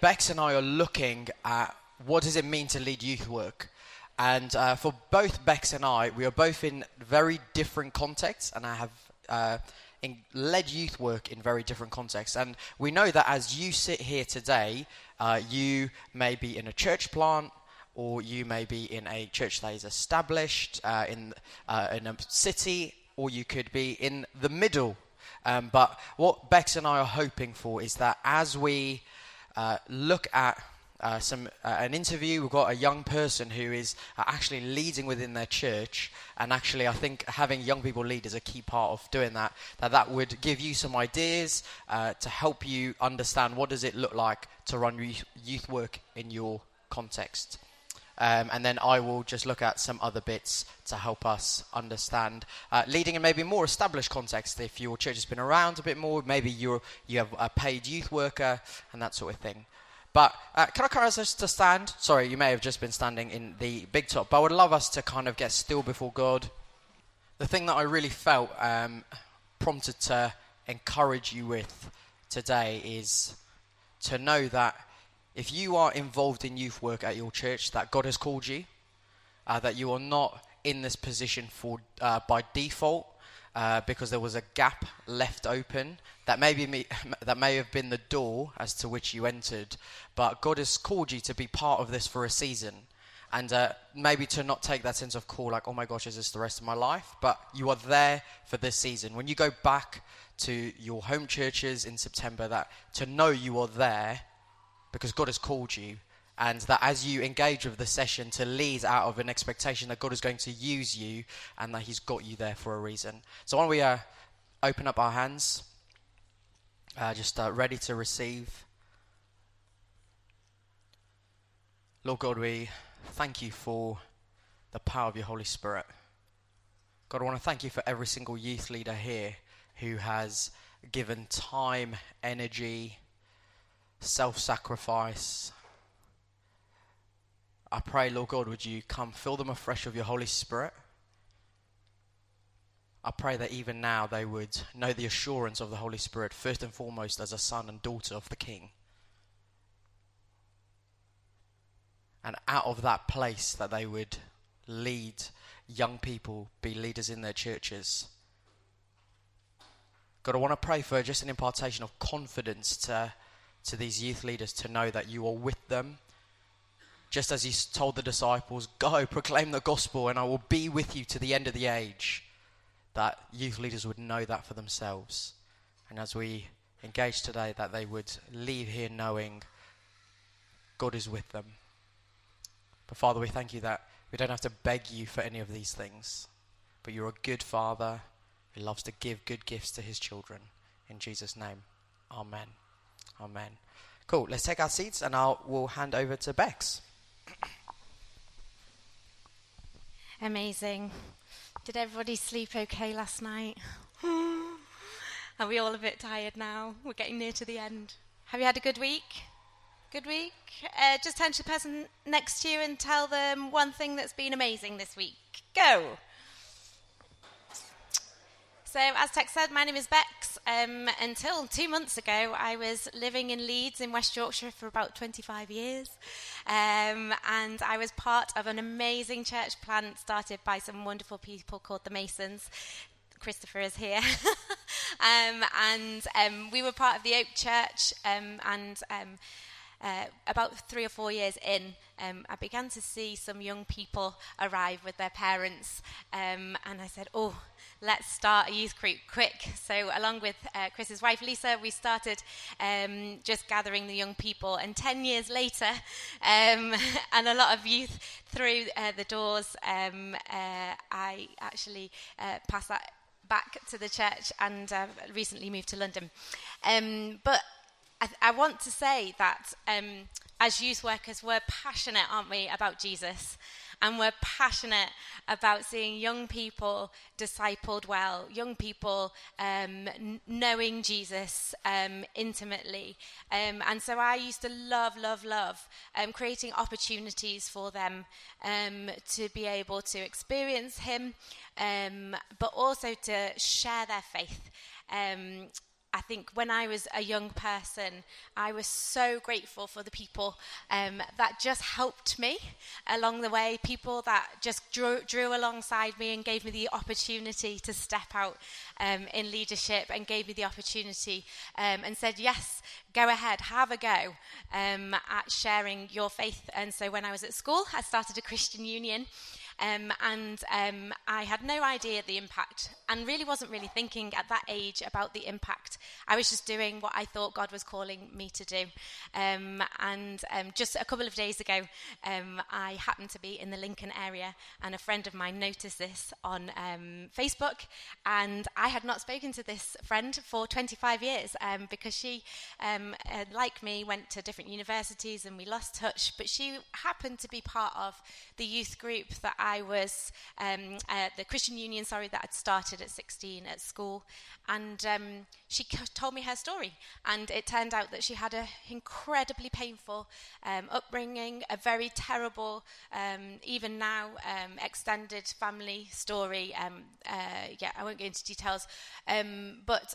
Bex and I are looking at what does it mean to lead youth work. And uh, for both Bex and I, we are both in very different contexts, and I have uh, in, led youth work in very different contexts. And we know that as you sit here today, uh, you may be in a church plant, or you may be in a church that is established uh, in uh, in a city, or you could be in the middle. Um, but what Bex and I are hoping for is that as we uh, look at uh, some uh, an interview. We've got a young person who is uh, actually leading within their church, and actually, I think having young people lead is a key part of doing that. That that would give you some ideas uh, to help you understand what does it look like to run youth work in your context. Um, and then I will just look at some other bits to help us understand uh, leading in maybe more established context. If your church has been around a bit more, maybe you you have a paid youth worker and that sort of thing. But uh, can I encourage us to stand? Sorry, you may have just been standing in the big top, but I would love us to kind of get still before God. The thing that I really felt um, prompted to encourage you with today is to know that if you are involved in youth work at your church, that God has called you, uh, that you are not in this position for uh, by default uh, because there was a gap left open that may, be, that may have been the door as to which you entered, but God has called you to be part of this for a season. And uh, maybe to not take that sense of call, like, oh my gosh, is this the rest of my life? But you are there for this season. When you go back to your home churches in September, that to know you are there because God has called you, and that as you engage with the session to lead out of an expectation that God is going to use you and that He's got you there for a reason. So, why don't we uh, open up our hands, uh, just uh, ready to receive? Lord God, we thank you for the power of your Holy Spirit. God, I want to thank you for every single youth leader here who has given time, energy, self sacrifice. I pray, Lord God, would you come fill them afresh of your Holy Spirit? I pray that even now they would know the assurance of the Holy Spirit, first and foremost, as a son and daughter of the King. And out of that place, that they would lead young people, be leaders in their churches. God, I want to pray for just an impartation of confidence to to these youth leaders to know that you are with them. Just as he told the disciples, Go, proclaim the gospel, and I will be with you to the end of the age. That youth leaders would know that for themselves. And as we engage today, that they would leave here knowing God is with them. But Father, we thank you that we don't have to beg you for any of these things. But you're a good Father who loves to give good gifts to his children. In Jesus' name, Amen. Amen. Cool. Let's take our seats and I'll we'll hand over to Bex. Amazing. Did everybody sleep okay last night? Are we all a bit tired now? We're getting near to the end. Have you had a good week? Good week? Uh, just turn to the person next to you and tell them one thing that's been amazing this week. Go! So, as Tex said, my name is Bex. Um, until two months ago, I was living in Leeds in West Yorkshire for about 25 years. Um, and I was part of an amazing church plant started by some wonderful people called the Masons. Christopher is here. um, and um, we were part of the Oak Church, um, and um, uh, about three or four years in, um, I began to see some young people arrive with their parents, um, and I said, "Oh, let's start a youth group quick. So, along with uh, Chris's wife Lisa, we started um, just gathering the young people. And 10 years later, um, and a lot of youth through uh, the doors, um, uh, I actually uh, passed that back to the church and uh, recently moved to London. Um, but I, th- I, want to say that um, as youth workers, we're passionate, aren't we, about Jesus? And we're passionate about seeing young people discipled well, young people um, n- knowing Jesus um, intimately. Um, and so I used to love, love, love um, creating opportunities for them um, to be able to experience Him, um, but also to share their faith. I think when I was a young person, I was so grateful for the people um, that just helped me along the way, people that just drew, drew alongside me and gave me the opportunity to step out um, in leadership and gave me the opportunity um, and said, Yes, go ahead, have a go um, at sharing your faith. And so when I was at school, I started a Christian union. Um, and um, I had no idea the impact and really wasn't really thinking at that age about the impact. I was just doing what I thought God was calling me to do. Um, and um, just a couple of days ago, um, I happened to be in the Lincoln area, and a friend of mine noticed this on um, Facebook. And I had not spoken to this friend for 25 years because she, uh, like me, went to different universities and we lost touch. But she happened to be part of the youth group that I I was um, uh, the Christian Union, sorry, that I'd started at 16 at school, and um, she told me her story. And it turned out that she had an incredibly painful um, upbringing, a very terrible, um, even now, um, extended family story. Um, uh, yeah, I won't go into details, but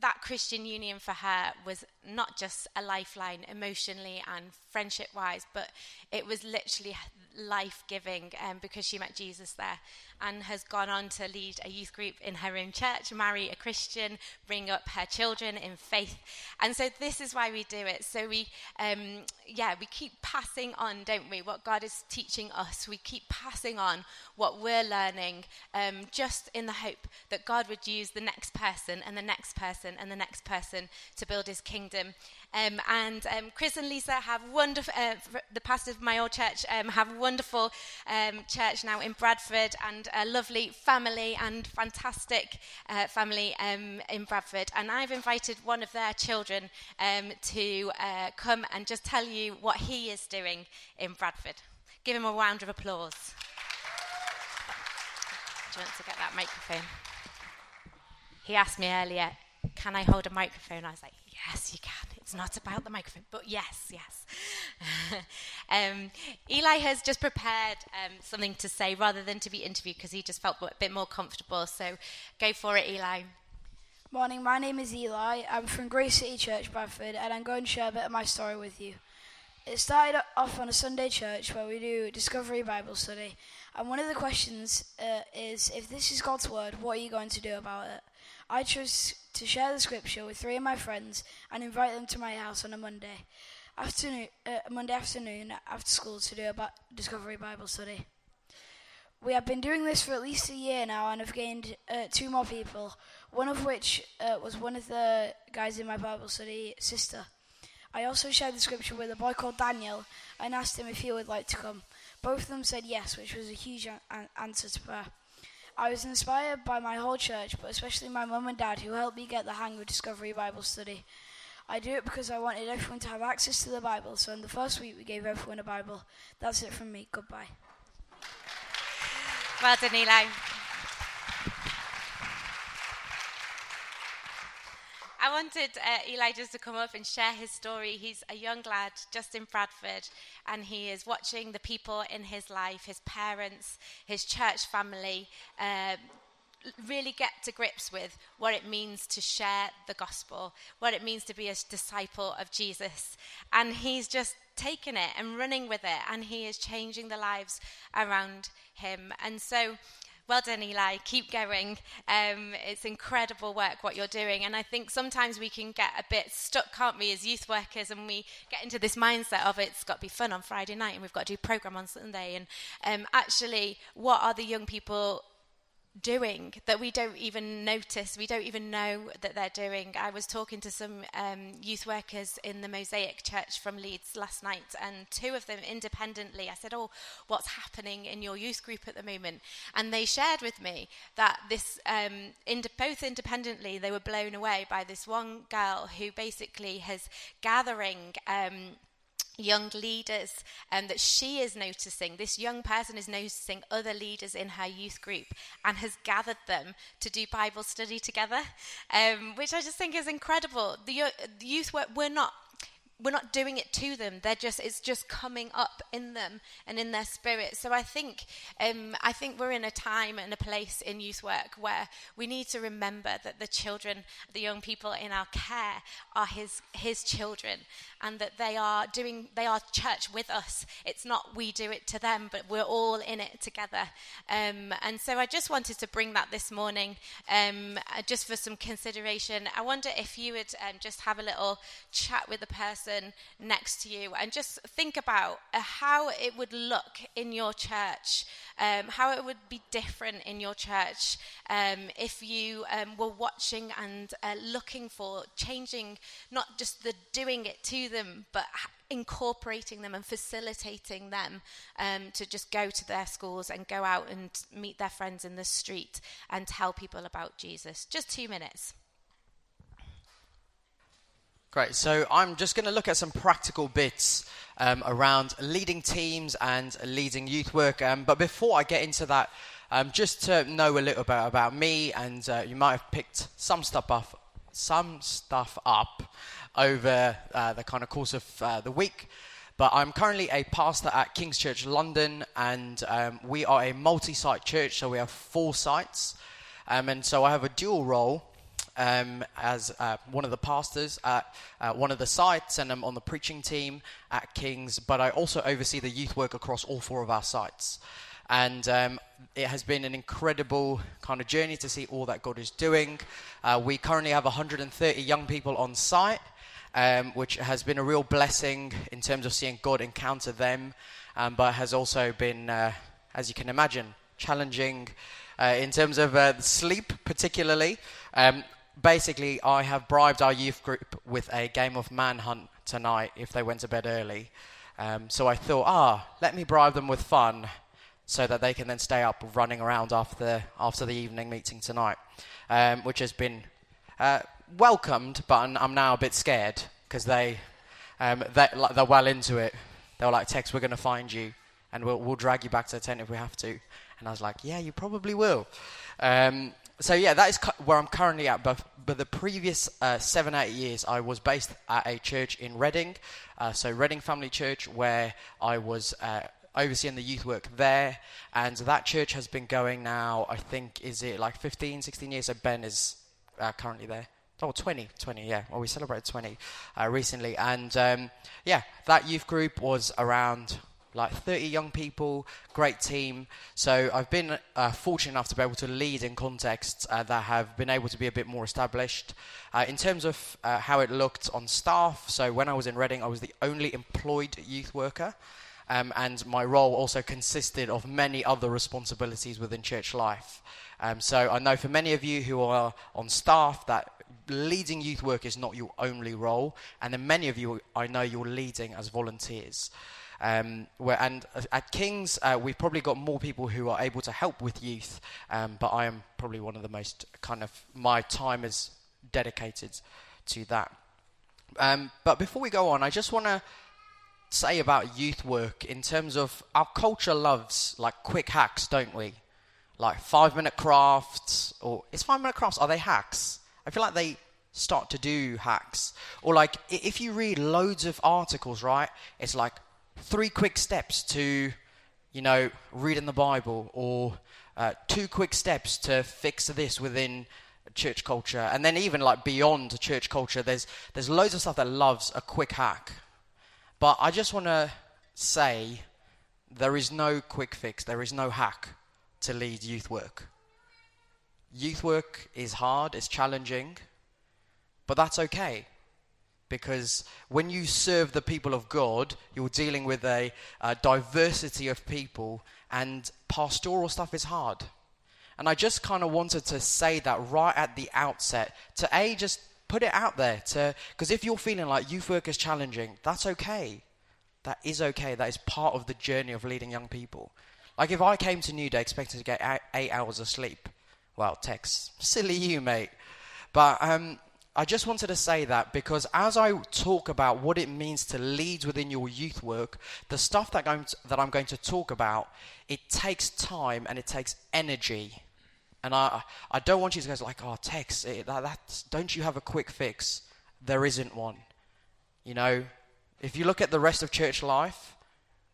that Christian union for her was not just a lifeline emotionally and friendship wise, but it was literally life giving um, because she met Jesus there and has gone on to lead a youth group in her own church, marry a Christian, bring up her children in faith. And so this is why we do it. So we, um, yeah, we keep passing on, don't we, what God is teaching us. We keep passing on what we're learning um, just in the hope that God would use the next person and the next person and the next person to build his kingdom. Um, and um, Chris and Lisa have wonderful, uh, the pastors of my old church um, have wonderful um, church now in Bradford and a lovely family and fantastic uh, family in Bradford. And I've invited one of their children to uh, come and just tell you what he is doing in Bradford. Give him a round of applause. Do you want to get that microphone? He asked me earlier, can I hold a microphone? I was like, yes, you can. It's not about the microphone, but yes, yes. um, Eli has just prepared um, something to say rather than to be interviewed because he just felt a bit more comfortable. So go for it, Eli. Morning, my name is Eli. I'm from Grace City Church, Bradford, and I'm going to share a bit of my story with you. It started off on a Sunday church where we do Discovery Bible Study, and one of the questions uh, is if this is God's Word, what are you going to do about it? I chose to share the scripture with three of my friends and invite them to my house on a Monday afternoon, uh, Monday afternoon after school to do a Discovery Bible study. We have been doing this for at least a year now and have gained uh, two more people, one of which uh, was one of the guys in my Bible study sister. I also shared the scripture with a boy called Daniel and asked him if he would like to come. Both of them said yes, which was a huge an- answer to prayer. I was inspired by my whole church, but especially my mum and dad, who helped me get the hang of Discovery Bible Study. I do it because I wanted everyone to have access to the Bible, so in the first week we gave everyone a Bible. That's it from me. Goodbye. Well done, Eli. I wanted uh, Eli just to come up and share his story. He's a young lad just in Bradford, and he is watching the people in his life, his parents, his church family, uh, really get to grips with what it means to share the gospel, what it means to be a disciple of Jesus. And he's just taken it and running with it, and he is changing the lives around him. And so, well done, Eli. Keep going. Um, it's incredible work what you're doing. And I think sometimes we can get a bit stuck, can't we, as youth workers, and we get into this mindset of it's got to be fun on Friday night and we've got to do program on Sunday. And um, actually, what are the young people doing that we don't even notice, we don't even know that they're doing. I was talking to some um, youth workers in the Mosaic Church from Leeds last night, and two of them independently, I said, Oh, what's happening in your youth group at the moment? And they shared with me that this, um, ind- both independently, they were blown away by this one girl who basically has gathering. Um, young leaders and um, that she is noticing. This young person is noticing other leaders in her youth group and has gathered them to do Bible study together, um, which I just think is incredible. The, the youth work, we're not we're not doing it to them. They're just it's just coming up in them and in their spirit. So I think um, I think we're in a time and a place in youth work where we need to remember that the children, the young people in our care, are his his children, and that they are doing they are church with us. It's not we do it to them, but we're all in it together. Um, and so I just wanted to bring that this morning, um, uh, just for some consideration. I wonder if you would um, just have a little chat with the person next to you and just think about uh, how it would look in your church, um, how it would be different in your church um, if you um, were watching and uh, looking for changing, not just the doing it to them, but incorporating them and facilitating them um, to just go to their schools and go out and meet their friends in the street and tell people about Jesus. Just two minutes. Great. So I'm just going to look at some practical bits um, around leading teams and leading youth work. Um, but before I get into that, um, just to know a little bit about me, and uh, you might have picked some stuff up, some stuff up over uh, the kind of course of uh, the week. But I'm currently a pastor at King's Church London, and um, we are a multi-site church, so we have four sites, um, and so I have a dual role um, as uh, one of the pastors at uh, one of the sites and I'm on the preaching team at King's, but I also oversee the youth work across all four of our sites. And um, it has been an incredible kind of journey to see all that God is doing. Uh, we currently have 130 young people on site, um, which has been a real blessing in terms of seeing God encounter them, um, but has also been, uh, as you can imagine, challenging uh, in terms of uh, sleep, particularly. Basically, I have bribed our youth group with a game of manhunt tonight if they went to bed early. Um, so I thought, ah, let me bribe them with fun so that they can then stay up running around after the, after the evening meeting tonight, um, which has been uh, welcomed, but I'm, now a bit scared because they, um, they, they're well into it. They were like, Tex, we're going to find you and we'll, we'll drag you back to the tent if we have to. And I was like, yeah, you probably will. Um, so yeah, that is cu- where I'm currently at. But, but the previous uh, seven, eight years, I was based at a church in Reading, uh, so Reading Family Church, where I was uh, overseeing the youth work there. And that church has been going now, I think, is it like 15, 16 years? So Ben is uh, currently there. Oh, 20, 20, yeah. Well, we celebrated 20 uh, recently. And um, yeah, that youth group was around like 30 young people, great team. So I've been uh, fortunate enough to be able to lead in contexts uh, that have been able to be a bit more established. Uh, in terms of uh, how it looked on staff, so when I was in Reading, I was the only employed youth worker. Um, and my role also consisted of many other responsibilities within church life. Um, so I know for many of you who are on staff that leading youth work is not your only role, and then many of you I know you're leading as volunteers. Um, where, and at King's, uh, we've probably got more people who are able to help with youth, um, but I am probably one of the most kind of, my time is dedicated to that. Um, but before we go on, I just want to say about youth work in terms of our culture loves like quick hacks, don't we? Like five minute crafts, or is five minute crafts, are they hacks? I feel like they start to do hacks. Or like if you read loads of articles, right? It's like three quick steps to, you know, reading the Bible, or uh, two quick steps to fix this within church culture, and then even like beyond church culture, there's there's loads of stuff that loves a quick hack. But I just want to say, there is no quick fix. There is no hack to lead youth work. Youth work is hard, it's challenging, but that's okay because when you serve the people of God, you're dealing with a, a, diversity of people, and pastoral stuff is hard. And I just kind of wanted to say that right at the outset to A, just put it out there. to Because if you're feeling like youth work is challenging, that's okay. That is okay. That is part of the journey of leading young people. Like if I came to New Day expecting to get eight hours of sleep, well, Tex, silly you, mate. But um, I just wanted to say that because as I talk about what it means to lead within your youth work, the stuff that, to, that I'm going to talk about, it takes time and it takes energy. And I, I don't want you to go like, oh, Tex, it, that, don't you have a quick fix? There isn't one. You know, If you look at the rest of church life,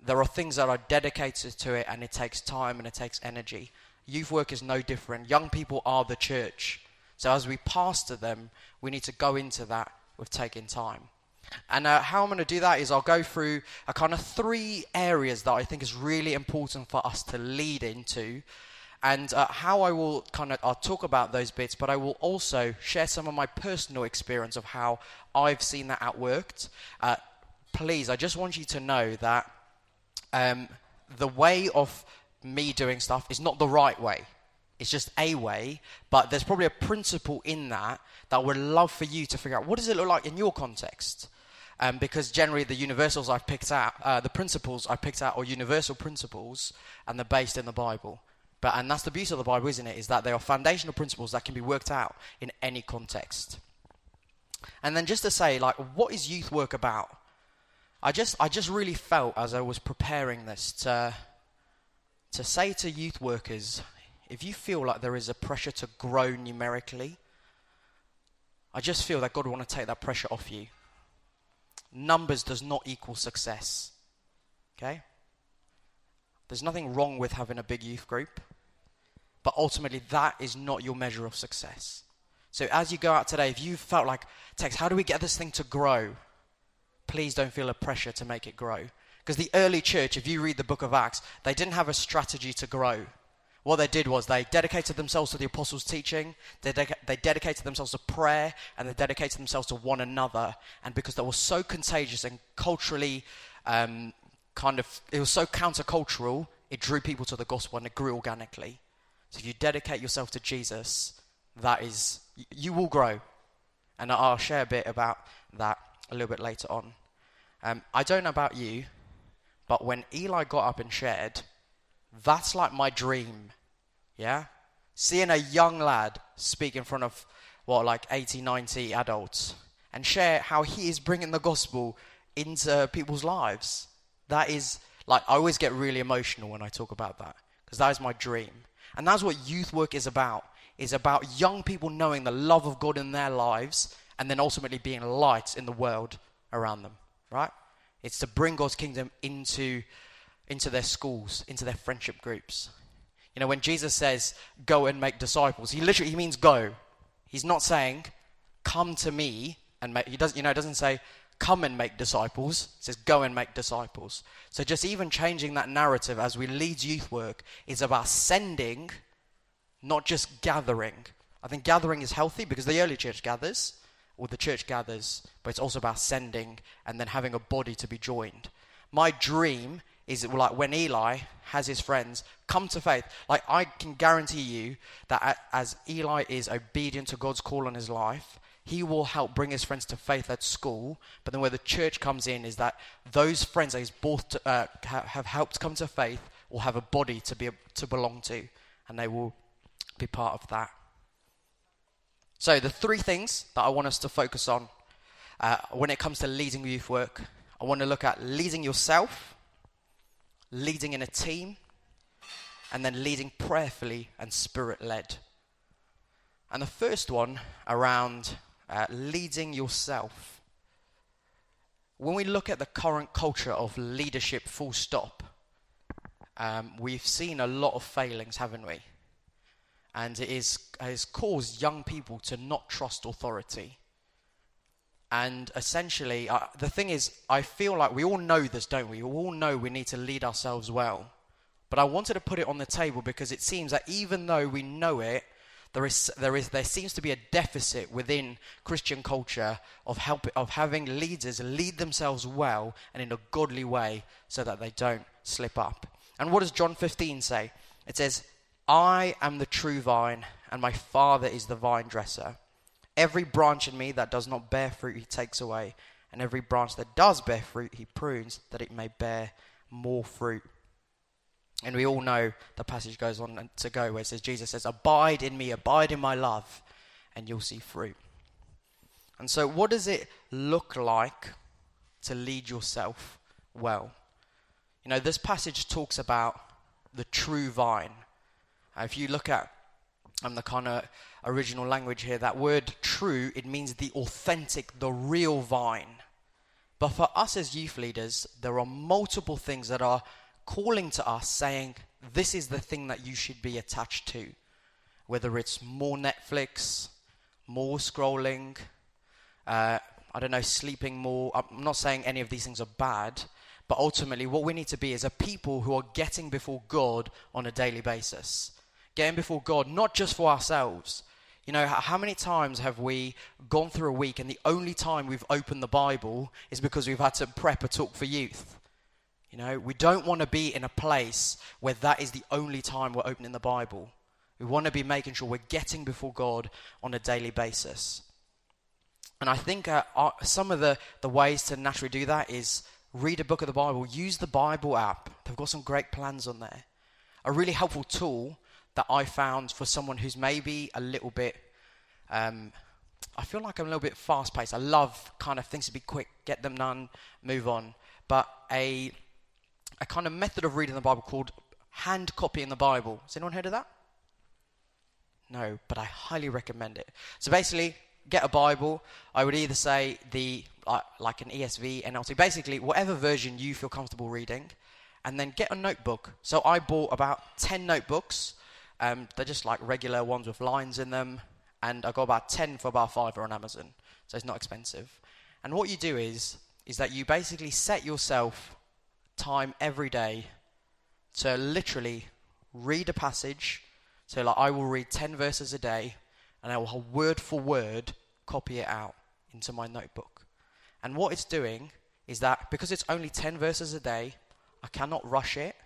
there are things that are dedicated to it and it takes time and it takes energy. Youth work is no different. Young people are the church. So as we pastor them, we need to go into that with taking time. And uh, how I'm going to do that is I'll go through a kind of three areas that I think is really important for us to lead into. And uh, how I will kind of I'll talk about those bits, but I will also share some of my personal experience of how I've seen that outworked. Uh, please, I just want you to know that um, the way of me doing stuff is not the right way. It's just a way, but there's probably a principle in that that I would love for you to figure out. What does it look like in your context? Um, because generally the universals I've picked out, uh, the principles I've picked out are universal principles, and they're based in the Bible. But and that's the beauty of the Bible, isn't it? Is that they are foundational principles that can be worked out in any context. And then just to say, like, what is youth work about? I just, I just really felt as I was preparing this to, to say to youth workers, if you feel like there is a pressure to grow numerically, I just feel that God will want to take that pressure off you. Numbers does not equal success. Okay? There's nothing wrong with having a big youth group, but ultimately that is not your measure of success. So as you go out today, if you felt like, Tex, how do we get this thing to grow? Please don't feel a pressure to make it grow. Because the early church, if you read the book of Acts, they didn't have a strategy to grow. What they did was they dedicated themselves to the apostles' teaching, they, de- they dedicated themselves to prayer, and they dedicated themselves to one another. And because they were so contagious and culturally um, kind of, it was so countercultural, it drew people to the gospel and it grew organically. So if you dedicate yourself to Jesus, that is, you will grow. And I'll share a bit about that a little bit later on. Um, I don't know about you, but when Eli got up and shared, that's like my dream. Yeah? Seeing a young lad speak in front of, what, like 80, 90 adults and share how he is bringing the gospel into people's lives. That is, like, I always get really emotional when I talk about that because that is my dream. And that's what youth work is about. Is about young people knowing the love of God in their lives and then ultimately being light in the world around them, right? It's to bring God's kingdom into into their schools, into their friendship groups. You know, when Jesus says, go and make disciples, he literally he means go. He's not saying, come to me and make, he doesn't, you know, doesn't say, come and make disciples. He says, go and make disciples. So just even changing that narrative as we lead youth work is about sending, not just gathering. I think gathering is healthy because the early church gathers, or the church gathers, but it's also about sending and then having a body to be joined. My dream is like when Eli has his friends come to faith. Like I can guarantee you that as Eli is obedient to God's call on his life, he will help bring his friends to faith at school. But then where the church comes in is that those friends that he's both to, uh, have helped come to faith will have a body to be to belong to, and they will be part of that. So the three things that I want us to focus on uh, when it comes to leading youth work, I want to look at leading yourself leading in a team, and then leading prayerfully and spirit led. And the first one around uh, leading yourself. When we look at the current culture of leadership, full stop, um, we've seen a lot of failings, haven't we? And it is, has caused young people to not trust authority. And essentially, uh, the thing is, I feel like we all know this, don't we? We all know we need to lead ourselves well. But I wanted to put it on the table because it seems that even though we know it, there is, there is, there seems to be a deficit within Christian culture of help, of having leaders lead themselves well and in a godly way, so that they don't slip up. And what does John 15 say? It says, "I am the true vine, and my Father is the vine dresser." Every branch in me that does not bear fruit, he takes away. And every branch that does bear fruit, he prunes that it may bear more fruit. And we all know the passage goes on to go where it says, Jesus says, Abide in me, abide in my love, and you'll see fruit. And so, what does it look like to lead yourself well? You know, this passage talks about the true vine. if you look at um, the kind of original language here, that word true, it means the authentic, the real vine. But for us as youth leaders, there are multiple things that are calling to us saying, this is the thing that you should be attached to. Whether it's more Netflix, more scrolling, uh, I don't know, sleeping more. I'm not saying any of these things are bad, but ultimately, what we need to be is a people who are getting before God on a daily basis. Getting before God, not just for ourselves. You know, how many times have we gone through a week and the only time we've opened the Bible is because we've had to prep a talk for youth? You know, we don't want to be in a place where that is the only time we're opening the Bible. We want to be making sure we're getting before God on a daily basis. And I think uh, our, some of the, the ways to naturally do that is read a book of the Bible, use the Bible app. They've got some great plans on there. A really helpful tool that I found for someone who's maybe a little bit, um, I feel like I'm a little bit fast paced. I love kind of things to be quick, get them done, move on. But a, a kind of method of reading the Bible called hand copying the Bible. Has anyone heard of that? No, but I highly recommend it. So basically, get a Bible. I would either say the uh, like an ESV, NLT, basically whatever version you feel comfortable reading, and then get a notebook. So I bought about ten notebooks. Um, they're just like regular ones with lines in them, and I got about ten for about five on Amazon, so it's not expensive. And what you do is is that you basically set yourself time every day to literally read a passage. So like I will read ten verses a day, and I will word for word copy it out into my notebook. And what it's doing is that because it's only 10 verses a day, I cannot rush it.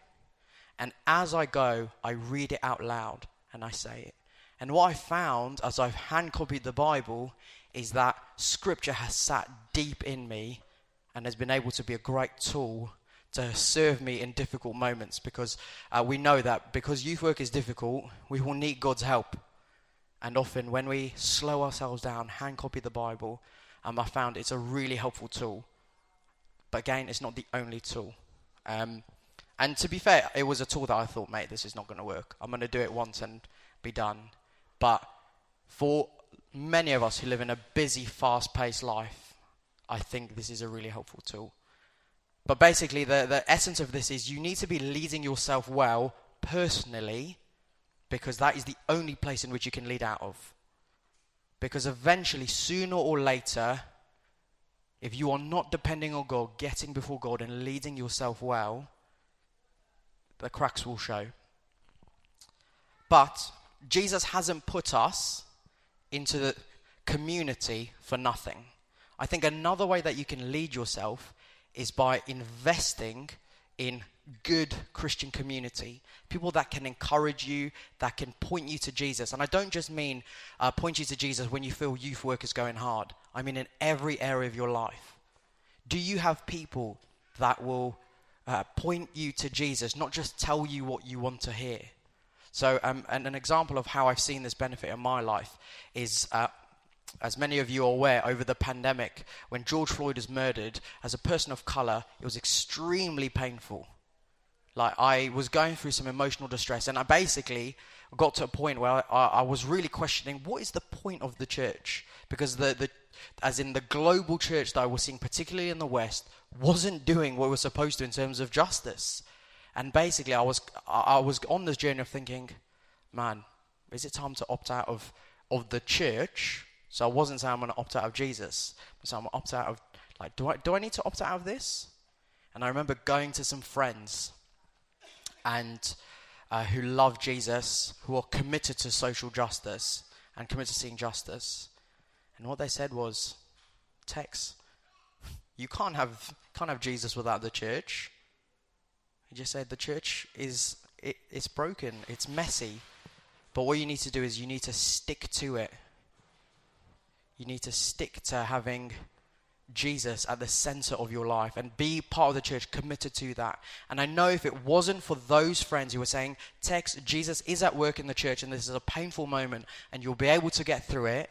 And as I go, I read it out loud and I say it. And what I found as I've hand copied the Bible is that scripture has sat deep in me and has been able to be a great tool to serve me in difficult moments because uh, we know that because youth work is difficult, we will need God's help. And often, when we slow ourselves down, hand copy the Bible, um, I found it's a really helpful tool. But again, it's not the only tool. Um, and to be fair, it was a tool that I thought, mate, this is not going to work. I'm going to do it once and be done. But for many of us who live in a busy, fast paced life, I think this is a really helpful tool. But basically, the, the essence of this is you need to be leading yourself well personally because that is the only place in which you can lead out of. Because eventually, sooner or later, if you are not depending on God, getting before God, and leading yourself well, the cracks will show. But Jesus hasn't put us into the community for nothing. I think another way that you can lead yourself is by investing in good Christian community. People that can encourage you, that can point you to Jesus. And I don't just mean uh, point you to Jesus when you feel youth work is going hard, I mean in every area of your life. Do you have people that will uh, point you to Jesus, not just tell you what you want to hear? So, um, and an example of how I've seen this benefit in my life is uh, as many of you are aware, over the pandemic, when George Floyd was murdered, as a person of color, it was extremely painful. Like, I was going through some emotional distress, and I basically got to a point where I, I was really questioning what is the point of the church? Because, the, the, as in the global church that I was seeing, particularly in the West, wasn't doing what was supposed to in terms of justice. And basically, I was, I was on this journey of thinking, man, is it time to opt out of, of the church? So I wasn't saying I'm going to opt out of Jesus. So I'm going to opt out of, like, do I, do I need to opt out of this? And I remember going to some friends and uh, who love Jesus, who are committed to social justice and committed to seeing justice. And what they said was, Tex, you can't have, can't have Jesus without the church. He just said the church is it, it's broken, it's messy. But what you need to do is you need to stick to it you need to stick to having Jesus at the center of your life and be part of the church, committed to that. And I know if it wasn't for those friends who were saying, Tex, Jesus is at work in the church and this is a painful moment and you'll be able to get through it,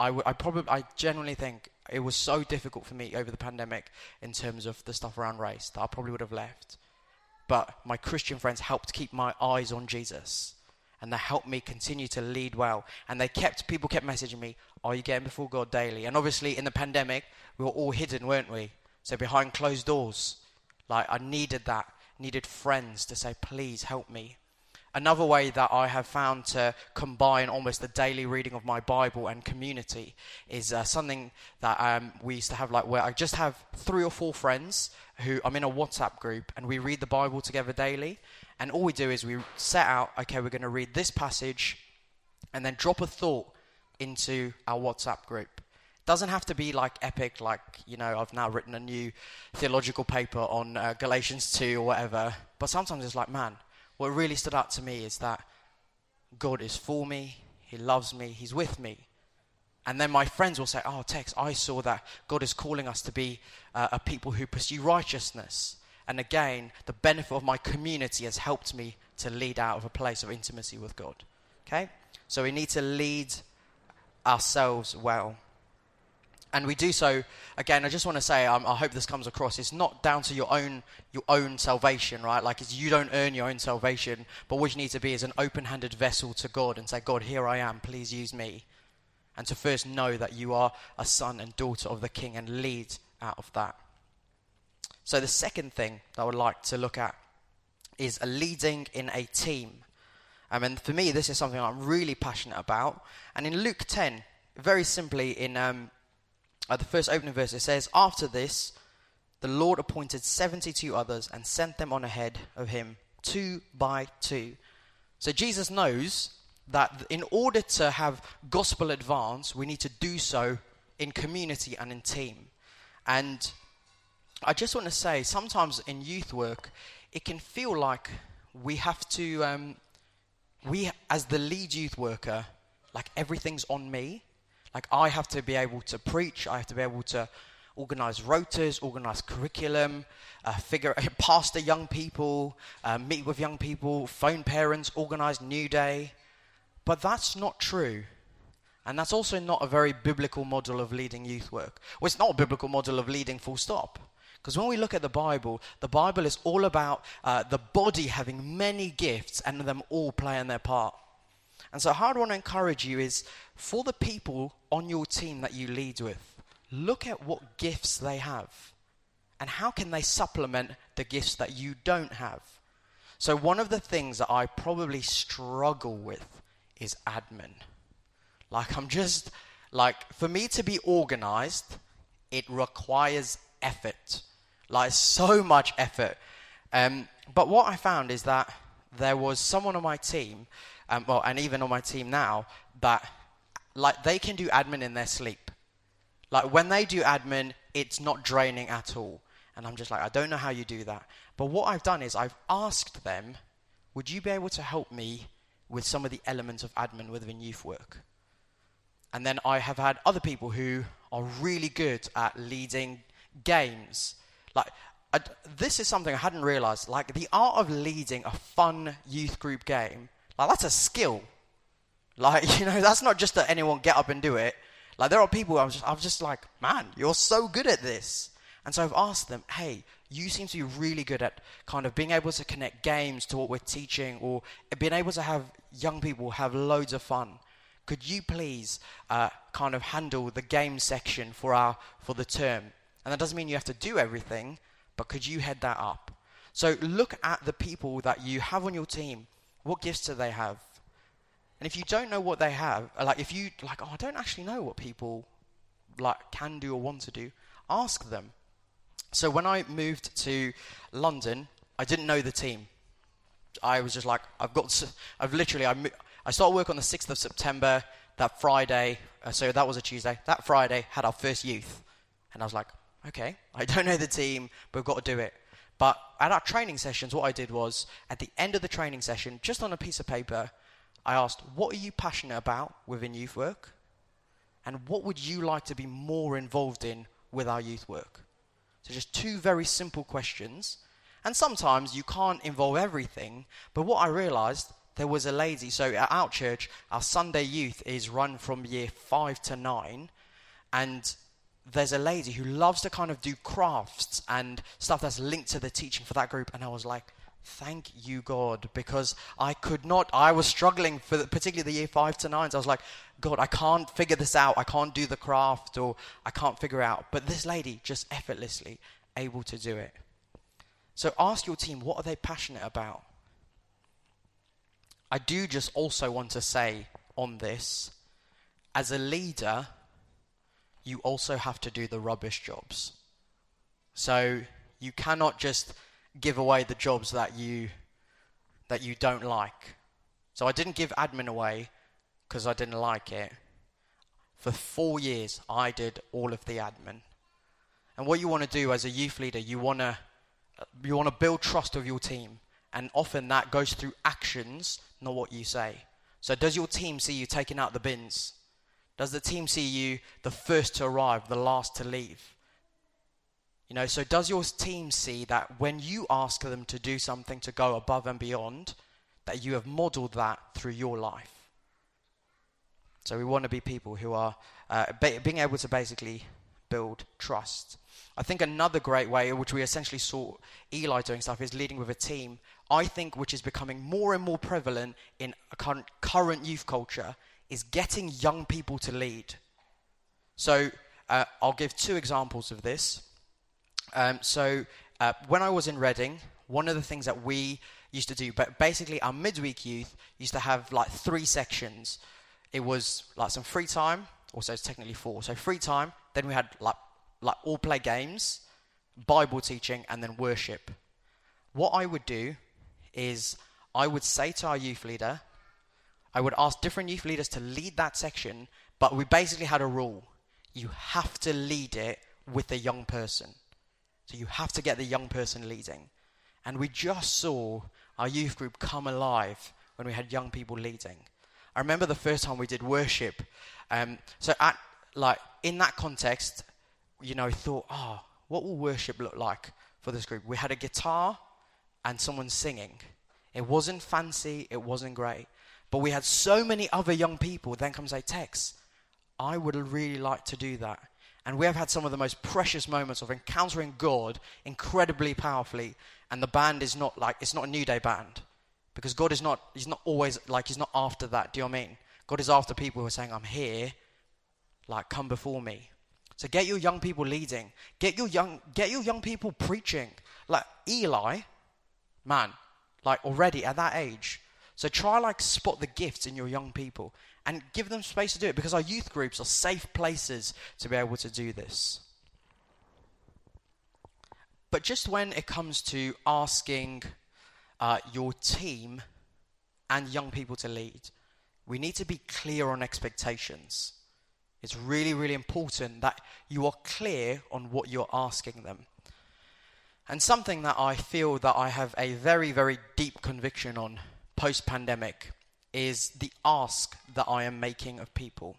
I, w- I probably, I genuinely think it was so difficult for me over the pandemic in terms of the stuff around race that I probably would have left. But my Christian friends helped keep my eyes on Jesus and they helped me continue to lead well. And they kept people kept messaging me, "Are you getting before God daily?" And obviously, in the pandemic, we were all hidden, weren't we? So behind closed doors, like I needed that, needed friends to say, "Please help me." Another way that I have found to combine almost the daily reading of my Bible and community is uh, something that um, we used to have, like where I just have three or four friends who I'm in a WhatsApp group and we read the Bible together daily. And all we do is we set out, okay, we're going to read this passage and then drop a thought into our WhatsApp group. Doesn't have to be like epic, like, you know, I've now written a new theological paper on uh, Galatians 2 or whatever. But sometimes it's like, man, what really stood out to me is that God is for me, He loves me, He's with me. And then my friends will say, Oh, Tex, I saw that God is calling us to be uh, a people who pursue righteousness. And again, the benefit of my community has helped me to lead out of a place of intimacy with God. Okay? So we need to lead ourselves well and we do so again i just want to say um, i hope this comes across. It's not down to your own your own salvation right? Like you don't earn your own salvation but what you need to be is an open-handed vessel to god and say god here i am please use me. And to first know that you are a son and daughter of the king and lead out of that. So the second thing that i would like to look at is a leading in a team. Um, and for me this is something i'm really passionate about. And in luke 10 very simply in um, the first opening verse, it says, After this, the Lord appointed 72 others and sent them on ahead of him, two by two. So Jesus knows that in order to have gospel advance, we need to do so in community and in team. And I just want to say, sometimes in youth work, it can feel like we have to, um, we as the lead youth worker, like everything's on me. Like, I have to be able to preach, I have to be able to organize rotas, organize curriculum, uh, figure, pastor young people, uh, meet with young people, phone parents, organize New Day. But that's not true. And that's also not a very biblical model of leading youth work. Well, it's not a biblical model of leading full stop. Because when we look at the Bible, the Bible is all about uh, the body having many gifts and them all playing their part. And so, how I want to encourage you is for the people on your team that you lead with, look at what gifts they have and how can they supplement the gifts that you don't have. So, one of the things that I probably struggle with is admin. Like, I'm just, like, for me to be organized, it requires effort. Like, so much effort. Um, but what I found is that there was someone on my team um, well, and even on my team now, that like they can do admin in their sleep. Like when they do admin, it's not draining at all. And I'm just like, I don't know how you do that. But what I've done is I've asked them, would you be able to help me with some of the elements of admin within youth work? And then I have had other people who are really good at leading games. Like, I, this is something I hadn't realized. Like, the art of leading a fun youth group game like, that's a skill. Like, you know, that's not just that anyone get up and do it. Like, there are people I'm just, I'm just like, man, you're so good at this. And so I've asked them, hey, you seem to be really good at kind of being able to connect games to what we're teaching or being able to have young people have loads of fun. Could you please uh, kind of handle the game section for our for the term? And that doesn't mean you have to do everything, but could you head that up? So look at the people that you have on your team what gifts do they have? And if you don't know what they have, like if you like, oh, I don't actually know what people like can do or want to do, ask them. So when I moved to London, I didn't know the team. I was just like, I've got, I've literally, I, I started work on the 6th of September. That Friday, uh, so that was a Tuesday. That Friday had our first youth, and I was like, okay, I don't know the team, but we've got to do it. But at our training sessions, what I did was at the end of the training session, just on a piece of paper, I asked, What are you passionate about within youth work? And what would you like to be more involved in with our youth work? So, just two very simple questions. And sometimes you can't involve everything, but what I realized there was a lady. So, at our church, our Sunday youth is run from year five to nine. And there's a lady who loves to kind of do crafts and stuff that's linked to the teaching for that group. And I was like, thank you, God, because I could not, I was struggling for the, particularly the year five to nines. I was like, God, I can't figure this out. I can't do the craft or I can't figure out. But this lady just effortlessly able to do it. So ask your team, what are they passionate about? I do just also want to say on this, as a leader, you also have to do the rubbish jobs. So you cannot just give away the jobs that you that you don't like. So I didn't give admin away because I didn't like it. For 4 years I did all of the admin. And what you want to do as a youth leader, you want to you want to build trust of your team. And often that goes through actions, not what you say. So does your team see you taking out the bins? Does the team see you the first to arrive, the last to leave? You know, so does your team see that when you ask them to do something to go above and beyond, that you have modeled that through your life? So we want to be people who are uh, being able to basically build trust. I think another great way, which we essentially saw Eli doing stuff, is leading with a team. I think, which is becoming more and more prevalent in current youth culture, is getting young people to lead. So uh, I'll give two examples of this. Um, so uh, when I was in Reading, one of the things that we used to do, but basically our midweek youth used to have like three sections. It was like some free time, also it's technically four. So free time, then we had like like all play games, Bible teaching, and then worship. What I would do is I would say to our youth leader, I would ask different youth leaders to lead that section, but we basically had a rule. You have to lead it with a young person. So you have to get the young person leading. And we just saw our youth group come alive when we had young people leading. I remember the first time we did worship. Um, so at like in that context, you know, thought, oh, what will worship look like for this group? We had a guitar and someone singing. It wasn't fancy, it wasn't great. But we had so many other young people then come say, Tex, I would really like to do that. And we have had some of the most precious moments of encountering God incredibly powerfully. And the band is not like, it's not a Newday band. Because God is not, He's not always like, He's not after that. Do you know what I mean? God is after people who are saying, I'm here, like, come before me. So get your young people leading. Get your young, get your young people preaching. Like Eli, man, like already at that age. So try like spot the gifts in your young people and give them space to do it because our youth groups are safe places to be able to do this. But just when it comes to asking uh, your team and young people to lead, we need to be clear on expectations. It's really, really important that you are clear on what you're asking them. And something that I feel that I have a very, very deep conviction on post pandemic is the ask that I am making of people.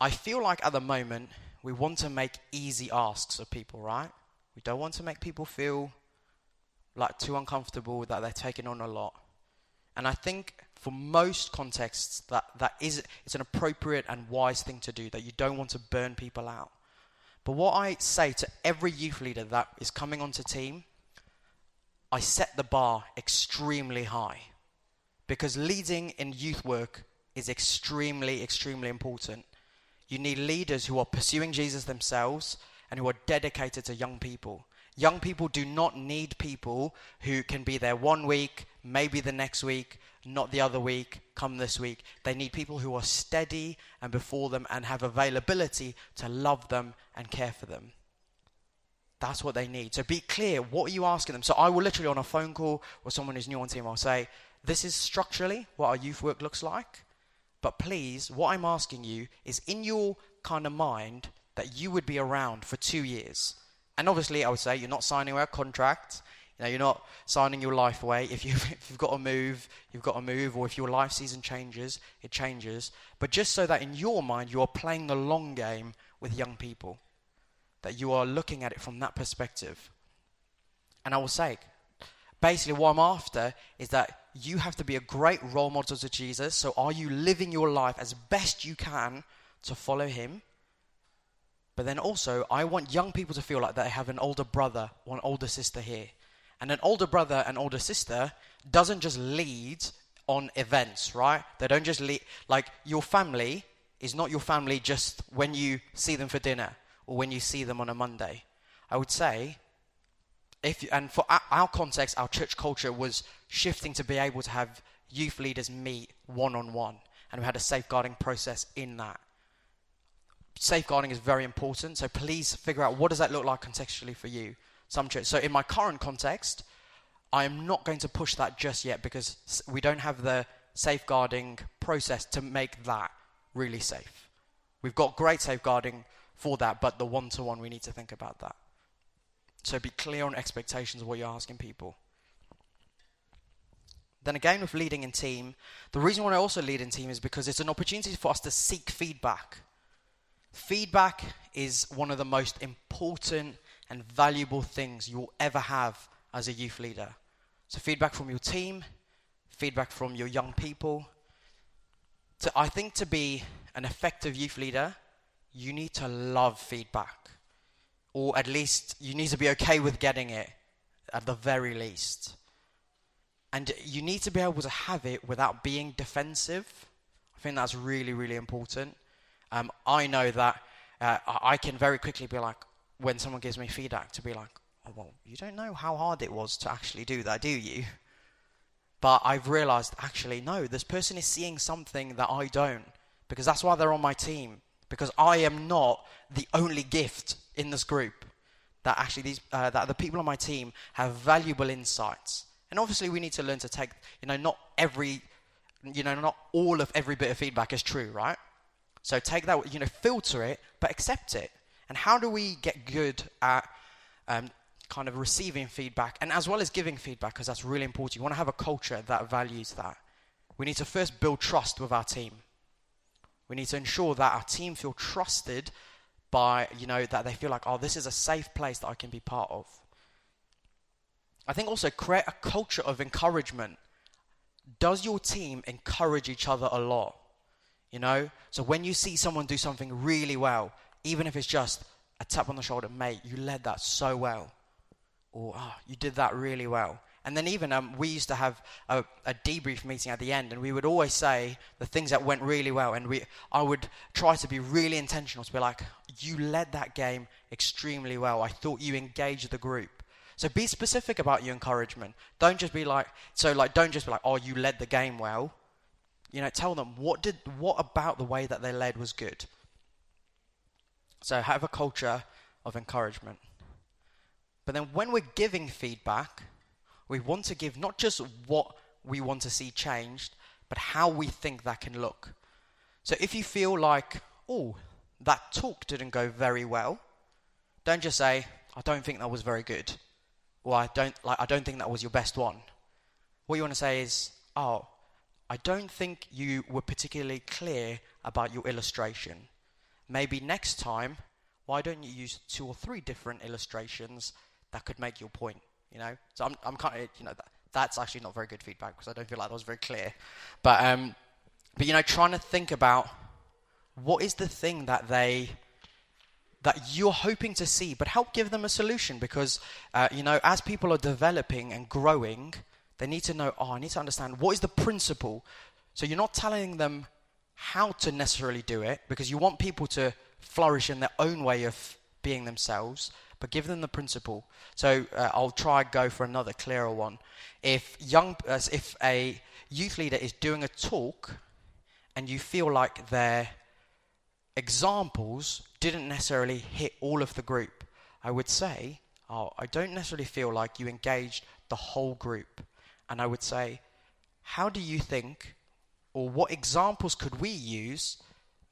I feel like at the moment we want to make easy asks of people, right? We don't want to make people feel like too uncomfortable that they're taking on a lot. And I think for most contexts that, that is it's an appropriate and wise thing to do that you don't want to burn people out but what i say to every youth leader that is coming onto team i set the bar extremely high because leading in youth work is extremely extremely important you need leaders who are pursuing jesus themselves and who are dedicated to young people young people do not need people who can be there one week maybe the next week not the other week, come this week. They need people who are steady and before them and have availability to love them and care for them. That's what they need. So be clear. What are you asking them? So I will literally on a phone call with someone who's new on team, I'll say, this is structurally what our youth work looks like. But please, what I'm asking you is in your kind of mind that you would be around for two years. And obviously, I would say you're not signing a contract. You know, you're not signing your life away. If you've, if you've got to move, you've got to move, or if your life season changes, it changes. But just so that in your mind you are playing the long game with young people, that you are looking at it from that perspective. And I will say, basically, what I'm after is that you have to be a great role model to Jesus. So, are you living your life as best you can to follow him? But then also, I want young people to feel like they have an older brother or an older sister here And an older brother and older sister doesn't just lead on events, right? They don't just lead, like your family is not your family just when you see them for dinner or when you see them on a Monday. I would say, if and for our, context, our church culture was shifting to be able to have youth leaders meet one on one, and we had a safeguarding process in that. Safeguarding is very important, so please figure out what does that look like contextually for you. Some church. So in my current context, I am not going to push that just yet because we don't have the safeguarding process to make that really safe. We've got great safeguarding for that, but the one to one, we need to think about that. So be clear on expectations of what you're asking people. Then again, with leading in team, the reason why I also lead in team is because it's an opportunity for us to seek feedback. Feedback is one of the most important and valuable things you'll ever have as a youth leader. So, feedback from your team, feedback from your young people. To, I think to be an effective youth leader, you need to love feedback. Or at least you need to be okay with getting it, at the very least. And you need to be able to have it without being defensive. I think that's really, really important. Um, I know that uh, I can very quickly be like, when someone gives me feedback, to be like, oh, well, you don't know how hard it was to actually do that, do you? But I've realized, actually, no, this person is seeing something that I don't, because that's why they're on my team, because I am not the only gift in this group. That actually, these, uh, that the people on my team have valuable insights. And obviously, we need to learn to take, you know, not every, you know, not all of every bit of feedback is true, right? So take that, you know, filter it, but accept it. And how do we get good at um, kind of receiving feedback and as well as giving feedback because that's really important. You want to have a culture that values that. We need to first build trust with our team. We need to ensure that our team feel trusted by, you know, that they feel like, oh, this is a safe place that I can be part of. I think also create a culture of encouragement. Does your team encourage each other a lot? You know? So when you see someone do something really well, even if it's just a tap on the shoulder, mate, you led that so well or oh, you did that really well. And then even um, we used to have a, a, debrief meeting at the end, and we would always say the things that went really well. And we, I would try to be really intentional to be like, "You led that game extremely well. I thought you engaged the group." So be specific about your encouragement. Don't just be like, so like, don't just be like, "Oh, you led the game well." You know, tell them what did what about the way that they led was good. So have a culture of encouragement. But then when we're giving feedback, we want to give not just what we want to see changed, but how we think that can look. So if you feel like, oh, that talk didn't go very well, don't just say, I don't think that was very good. Or I don't like I don't think that was your best one. What you want to say is, oh, I don't think you were particularly clear about your illustration. Maybe next time, why don't you use two or three different illustrations that could make your point, you know? So I'm, I'm kind of, you know, that, that's actually not very good feedback because I don't feel like that was very clear. But, um, but, you know, trying to think about what is the thing that they, that you're hoping to see, but help give them a solution because, uh, you know, as people are developing and growing, they need to know, oh, I need to understand what is the principle. So you're not telling them how to necessarily do it because you want people to flourish in their own way of being themselves, but give them the principle. So uh, I'll try go for another clearer one. If young, uh, if a youth leader is doing a talk, and you feel like their examples didn't necessarily hit all of the group, I would say, oh, I don't necessarily feel like you engaged the whole group. And I would say, how do you think, or what examples could we use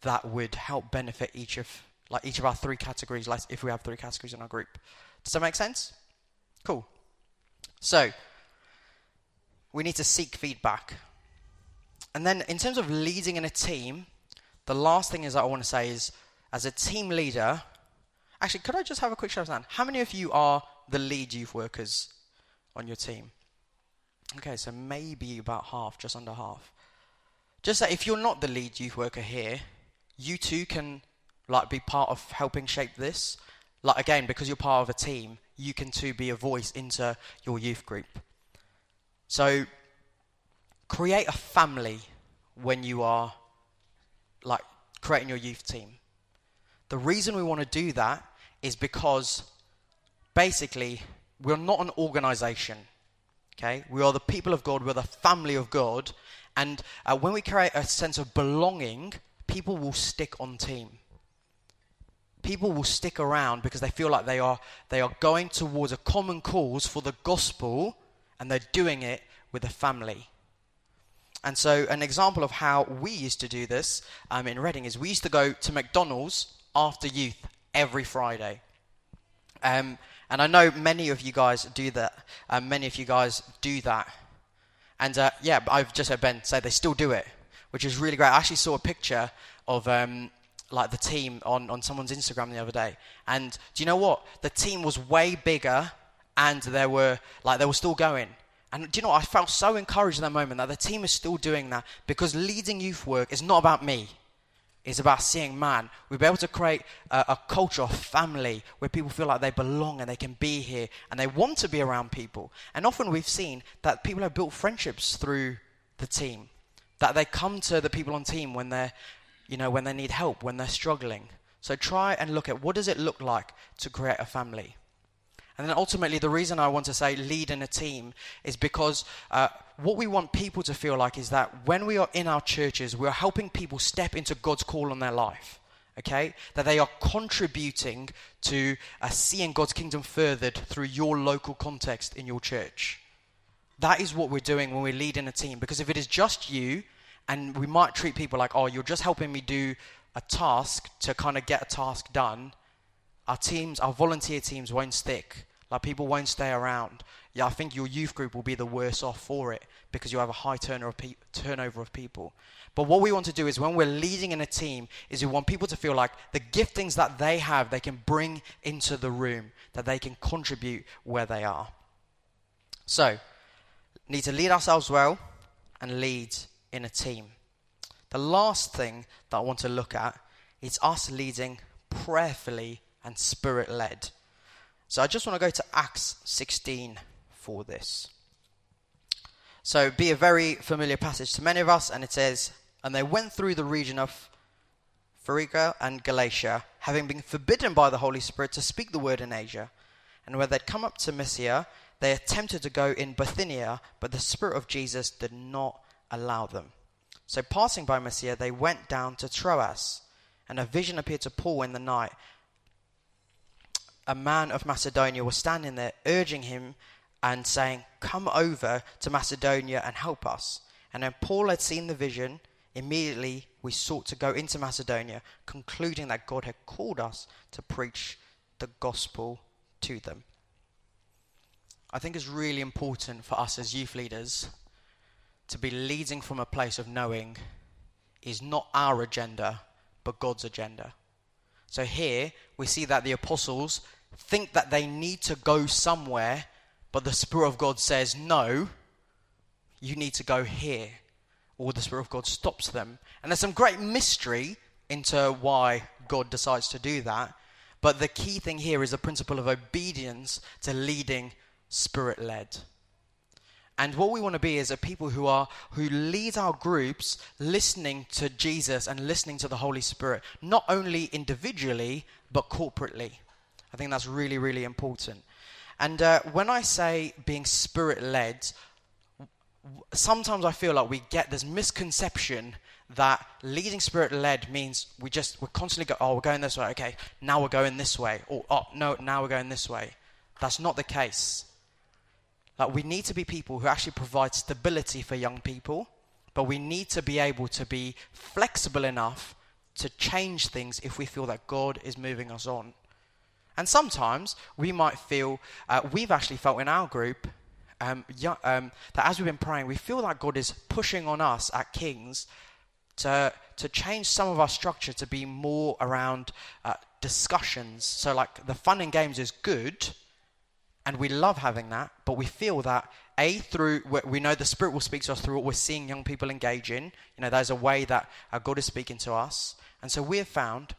that would help benefit each of like each of our three categories, if we have three categories in our group. Does that make sense? Cool. So, we need to seek feedback. And then, in terms of leading in a team, the last thing is that I want to say is, as a team leader, actually, could I just have a quick show of? How many of you are the lead youth workers on your team? Okay, so maybe about half, just under half. Just that if you're not the lead youth worker here, you too can like be part of helping shape this. Like again, because you're part of a team, you can too be a voice into your youth group. So, create a family when you are like creating your youth team. The reason we want to do that is because basically we're not an organization. Okay? We are the people of God, we're the family of God. And uh, when we create a sense of belonging, people will stick on team. People will stick around because they feel like they are, they are going towards a common cause for the gospel and they're doing it with a family. And so, an example of how we used to do this um, in Reading is we used to go to McDonald's after youth every Friday. Um, and I know many of you guys do that. Um, many of you guys do that. And uh, yeah, I've just heard Ben say they still do it, which is really great. I actually saw a picture of um, like the team on, on someone's Instagram the other day. And do you know what? The team was way bigger and they were like they were still going. And do you know what? I felt so encouraged in that moment that the team is still doing that because leading youth work is not about me. It's about seeing man. We'll be able to create a, a, culture of family where people feel like they belong and they can be here and they want to be around people. And often we've seen that people have built friendships through the team. That they come to the people on team when they're, you know, when they need help, when they're struggling. So try and look at what does it look like to create a family. And then ultimately, the reason I want to say lead in a team is because uh, what we want people to feel like is that when we are in our churches, we are helping people step into God's call on their life. Okay? That they are contributing to uh, seeing God's kingdom furthered through your local context in your church. That is what we're doing when we lead in a team. Because if it is just you, and we might treat people like, oh, you're just helping me do a task to kind of get a task done, our teams, our volunteer teams won't stick like people won't stay around. Yeah, I think your youth group will be the worse off for it because you have a high turnover of, people. But what we want to do is when we're leading in a team is we want people to feel like the giftings that they have they can bring into the room, that they can contribute where they are. So, need to lead ourselves well and lead in a team. The last thing that I want to look at is us leading prayerfully and spirit led. So I just want to go to Acts 16 for this. So be a very familiar passage to many of us, and it says, And they went through the region of Phrygia and Galatia, having been forbidden by the Holy Spirit to speak the word in Asia. And when they'd come up to Mysia, they attempted to go in Bithynia, but the Spirit of Jesus did not allow them. So passing by Mysia, they went down to Troas, and a vision appeared to Paul in the night a man of Macedonia was standing there urging him and saying, Come over to Macedonia and help us. And when Paul had seen the vision, immediately we sought to go into Macedonia, concluding that God had called us to preach the gospel to them. I think it's really important for us as youth leaders to be leading from a place of knowing is not our agenda, but God's agenda. So here we see that the apostles think that they need to go somewhere, but the Spirit of God says, no, you need to go here. Or the Spirit of God stops them. And there's some great mystery into why God decides to do that. But the key thing here is the principle of obedience to leading spirit led. And what we want to be is a people who are who lead our groups listening to Jesus and listening to the Holy Spirit, not only individually but corporately. I think that's really, really important. And uh, when I say being spirit led, sometimes I feel like we get this misconception that leading spirit led means we just we're constantly go oh we're going this way okay now we're going this way or oh no now we're going this way that's not the case like we need to be people who actually provide stability for young people but we need to be able to be flexible enough to change things if we feel that God is moving us on and sometimes we might feel, uh, we've actually felt in our group um, um, that as we've been praying, we feel like God is pushing on us at Kings to, to change some of our structure to be more around uh, discussions. So, like, the fun and games is good, and we love having that, but we feel that a through we know the spirit will speak to us through what we're seeing young people engage in you know there's a way that uh, god is speaking to us and so we have found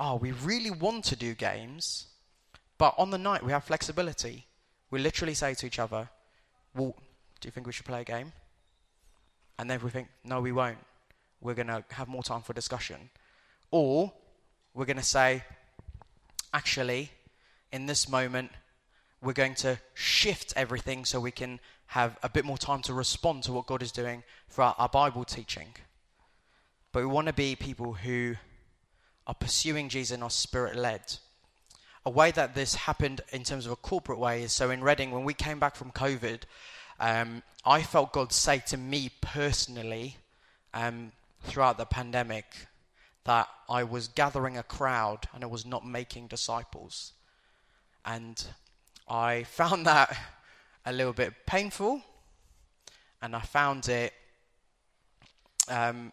oh we really want to do games But on the night, we have flexibility. We literally say to each other, Well, do you think we should play a game? And then we think, No, we won't. We're going to have more time for discussion. Or we're going to say, Actually, in this moment, we're going to shift everything so we can have a bit more time to respond to what God is doing for our, our Bible teaching. But we want to be people who are pursuing Jesus and are spirit led. A way that this happened in terms of a corporate way is so in Reading, when we came back from COVID, um, I felt God say to me personally um, throughout the pandemic that I was gathering a crowd and I was not making disciples. And I found that a little bit painful, and I found it um,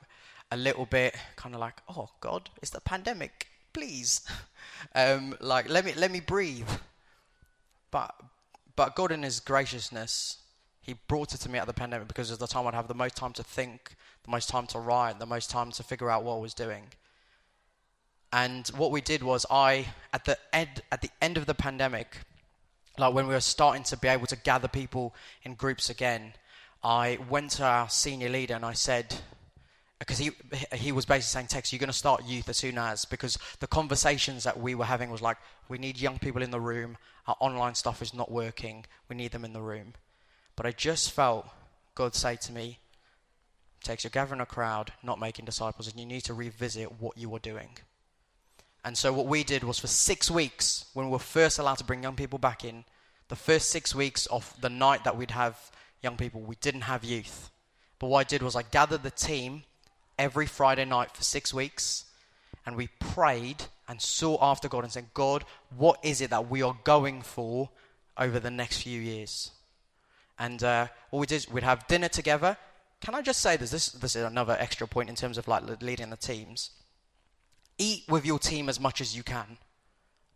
a little bit kind of like, oh God, it's the pandemic, please, um, like let me let me breathe. But but God in His graciousness, He brought it to me at the pandemic because it was the time I'd have the most time to think, the most time to write, the most time to figure out what I was doing. And what we did was I at the end at the end of the pandemic, like when we were starting to be able to gather people in groups again, I went to our senior leader and I said, because he he was basically saying, Tex, you're going to start youth as soon as because the conversations that we were having was like, we need young people in the room. Our online stuff is not working. We need them in the room. But I just felt God say to me, Tex, you're gathering a crowd, not making disciples, and you need to revisit what you were doing. And so what we did was for six weeks, when we were first allowed to bring young people back in, the first six weeks of the night that we'd have young people, we didn't have youth. But what I did was I gathered the team every Friday night for six weeks, and we prayed and sought after God and said, God, what is it that we are going for over the next few years? And uh, what we did is we'd have dinner together. Can I just say this? This, this is another extra point in terms of like leading the teams eat with your team as much as you can.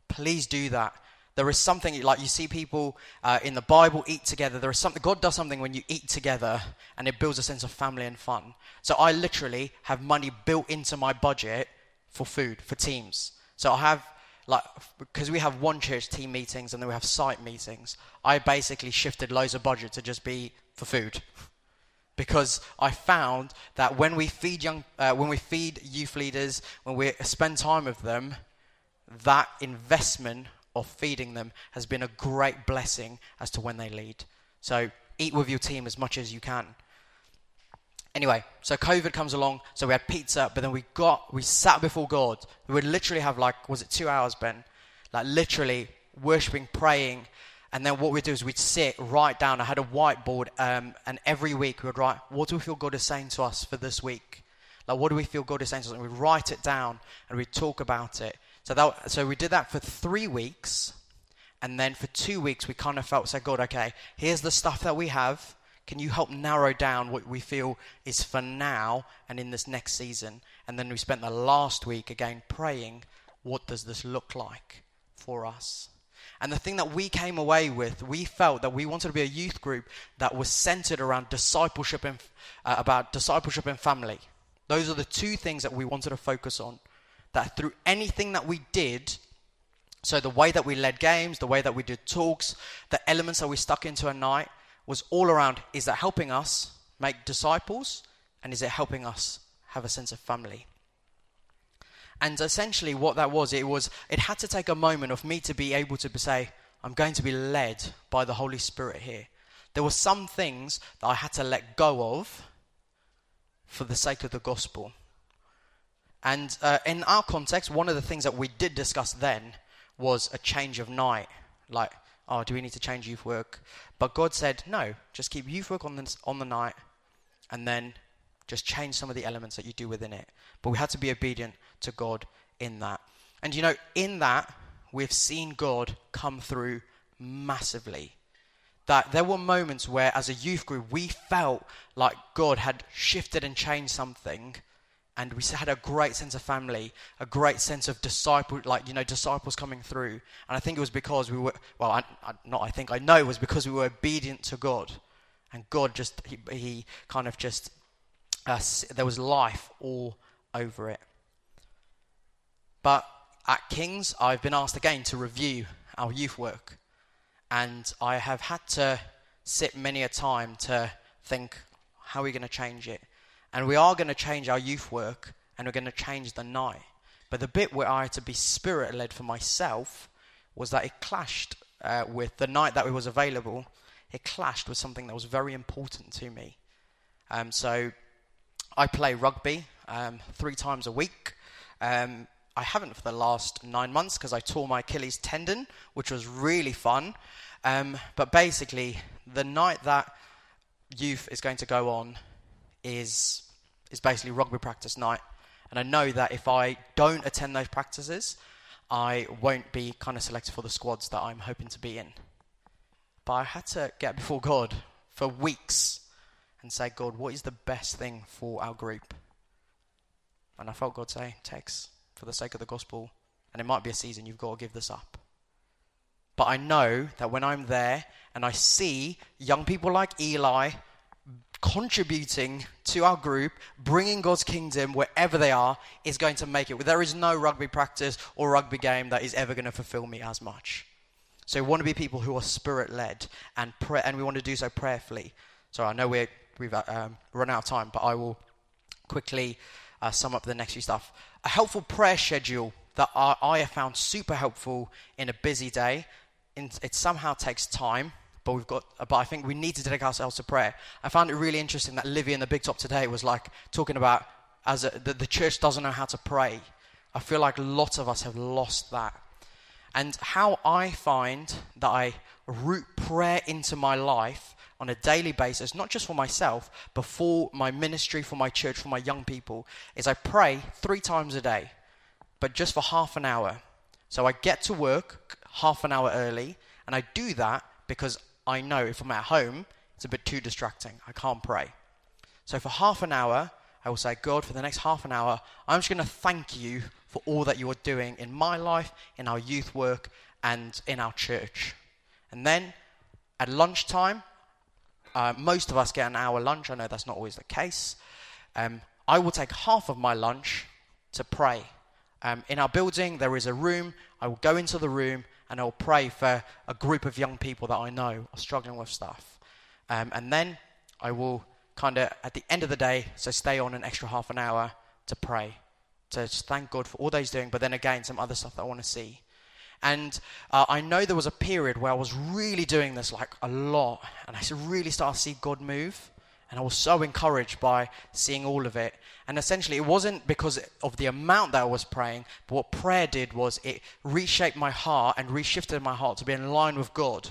Please do that. There is something like you see people uh, in the Bible eat together. There is something God does something when you eat together, and it builds a sense of family and fun. So I literally have money built into my budget for food for teams. So I have like because we have one church team meetings and then we have site meetings. I basically shifted loads of budget to just be for food because I found that when we feed young, uh, when we feed youth leaders, when we spend time with them, that investment of feeding them has been a great blessing as to when they lead. So eat with your team as much as you can. Anyway, so COVID comes along, so we had pizza, but then we got, we sat before God. We would literally have like, was it two hours, Ben? Like literally worshiping, praying, and then what we'd do is we'd sit, write down. I had a whiteboard, um, and every week we would write, what do we feel God is saying to us for this week? Like, what do we feel God is saying to us? And we'd write it down and we'd talk about it. So, that, so we did that for three weeks. And then for two weeks, we kind of felt, say, God, okay, here's the stuff that we have. Can you help narrow down what we feel is for now and in this next season? And then we spent the last week again praying, what does this look like for us? And the thing that we came away with, we felt that we wanted to be a youth group that was centered around discipleship and uh, about discipleship and family. Those are the two things that we wanted to focus on. That through anything that we did, so the way that we led games, the way that we did talks, the elements that we stuck into a night was all around is that helping us make disciples and is it helping us have a sense of family? And essentially, what that was, it was, it had to take a moment of me to be able to say, I'm going to be led by the Holy Spirit here. There were some things that I had to let go of for the sake of the gospel. And uh, in our context, one of the things that we did discuss then was a change of night. Like, oh, do we need to change youth work? But God said, no, just keep youth work on the, on the night and then just change some of the elements that you do within it. But we had to be obedient to God in that. And you know, in that, we've seen God come through massively. That there were moments where, as a youth group, we felt like God had shifted and changed something, and we had a great sense of family, a great sense of disciple, like you know, disciples coming through. And I think it was because we were, well, I, I, not I think I know it was because we were obedient to God, and God just he, he kind of just uh, there was life all over it. But at King's, I've been asked again to review our youth work. And I have had to sit many a time to think, how are we going to change it? And we are going to change our youth work and we're going to change the night. But the bit where I had to be spirit led for myself was that it clashed uh, with the night that it was available. It clashed with something that was very important to me. Um, so I play rugby um, three times a week. Um, I haven't for the last nine months because I tore my Achilles tendon, which was really fun. Um, but basically, the night that youth is going to go on is is basically rugby practice night. And I know that if I don't attend those practices, I won't be kind of selected for the squads that I'm hoping to be in. But I had to get before God for weeks and say, God, what is the best thing for our group? And I felt God say, Tex, for the sake of the gospel, and it might be a season, you've got to give this up. But I know that when I'm there and I see young people like Eli contributing to our group, bringing God's kingdom wherever they are, is going to make it. There is no rugby practice or rugby game that is ever going to fulfill me as much. So we want to be people who are spirit led and pray, and we want to do so prayerfully. So I know we have uh, um, run out of time, but I will quickly uh, sum up the next few stuff. A helpful prayer schedule that I, I have found super helpful in a busy day. It somehow takes time but we've got but I think we need to dedicate ourselves to prayer. I found it really interesting that Livy in the Big Top today was like talking about as a, the, the church doesn't know how to pray. I feel like lots of us have lost that. And how I find that I root prayer into my life on a daily basis, not just for myself, but for my ministry, for my church, for my young people, is I pray three times a day, but just for half an hour. So I get to work half an hour early, and I do that because I know if I'm at home, it's a bit too distracting. I can't pray. So for half an hour, I will say, God, for the next half an hour, I'm just going to thank you for all that you are doing in my life, in our youth work, and in our church. And then at lunchtime, uh, most of us get an hour lunch. I know that's not always the case. Um, I will take half of my lunch to pray. Um, in our building, there is a room. I will go into the room and I'll pray for a group of young people that I know are struggling with stuff. Um, and then I will kind of, at the end of the day, so stay on an extra half an hour to pray, to thank God for all that He's doing, but then again, some other stuff that I want to see. And uh, I know there was a period where I was really doing this like a lot, and I really started to see God move. And I was so encouraged by seeing all of it. And essentially, it wasn't because of the amount that I was praying, but what prayer did was it reshaped my heart and reshifted my heart to be in line with God.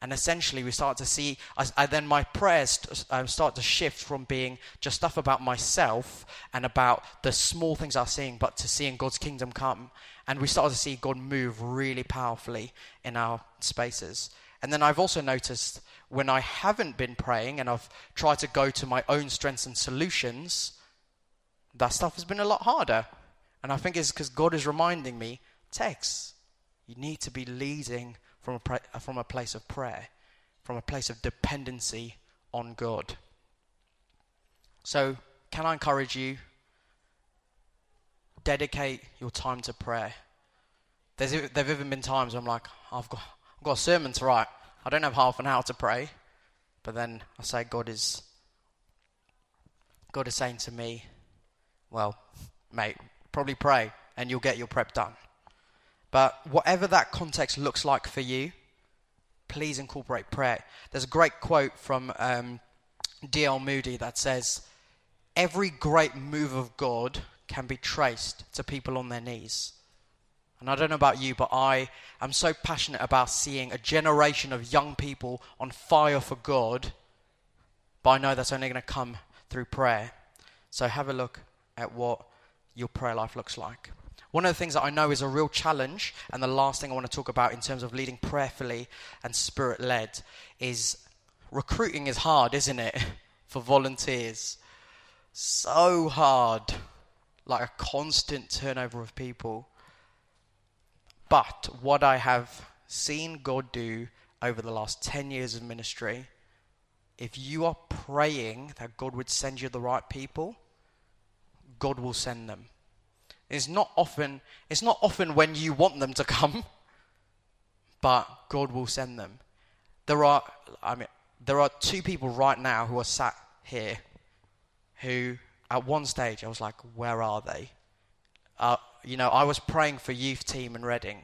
And essentially, we start to see, I, I then my prayers um, start to shift from being just stuff about myself and about the small things I'm seeing, but to seeing God's kingdom come. And we start to see God move really powerfully in our spaces. And then I've also noticed when I haven't been praying and I've tried to go to my own strengths and solutions, that stuff has been a lot harder. And I think it's because God is reminding me, Tex, you need to be leading from a, pra- from a place of prayer, from a place of dependency on God. So, can I encourage you? Dedicate your time to prayer. There's, there have even been times I'm like, I've got, I've got a sermon to write. I don't have half an hour to pray. But then I say, God is, God is saying to me, well, mate, probably pray and you'll get your prep done. But whatever that context looks like for you, please incorporate prayer. There's a great quote from um, D.L. Moody that says, Every great move of God can be traced to people on their knees. And I don't know about you, but I am so passionate about seeing a generation of young people on fire for God. But I know that's only going to come through prayer. So have a look at what your prayer life looks like. One of the things that I know is a real challenge, and the last thing I want to talk about in terms of leading prayerfully and spirit led, is recruiting is hard, isn't it? For volunteers. So hard. Like a constant turnover of people. But what I have seen God do over the last 10 years of ministry, if you are praying that God would send you the right people, God will send them. It's not often, it's not often when you want them to come, but God will send them. There are, I mean, there are two people right now who are sat here who, at one stage, I was like, where are they? Uh, you know, I was praying for youth team in Reading.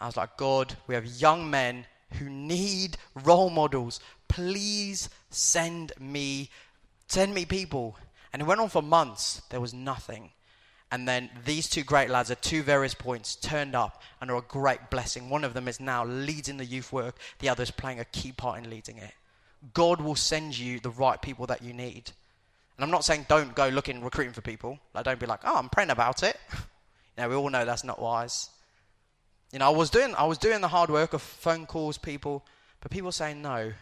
I was like, God, we have young men who need role models. Please send me, send me people. And it went on for months. There was nothing. And then these two great lads at two various points turned up and are a great blessing. One of them is now leading the youth work, the other is playing a key part in leading it. God will send you the right people that you need. And I'm not saying don't go looking, recruiting for people. Like, don't be like, oh, I'm praying about it. you know, we all know that's not wise. You know, I was doing, I was doing the hard work of phone calls, people, but people saying no.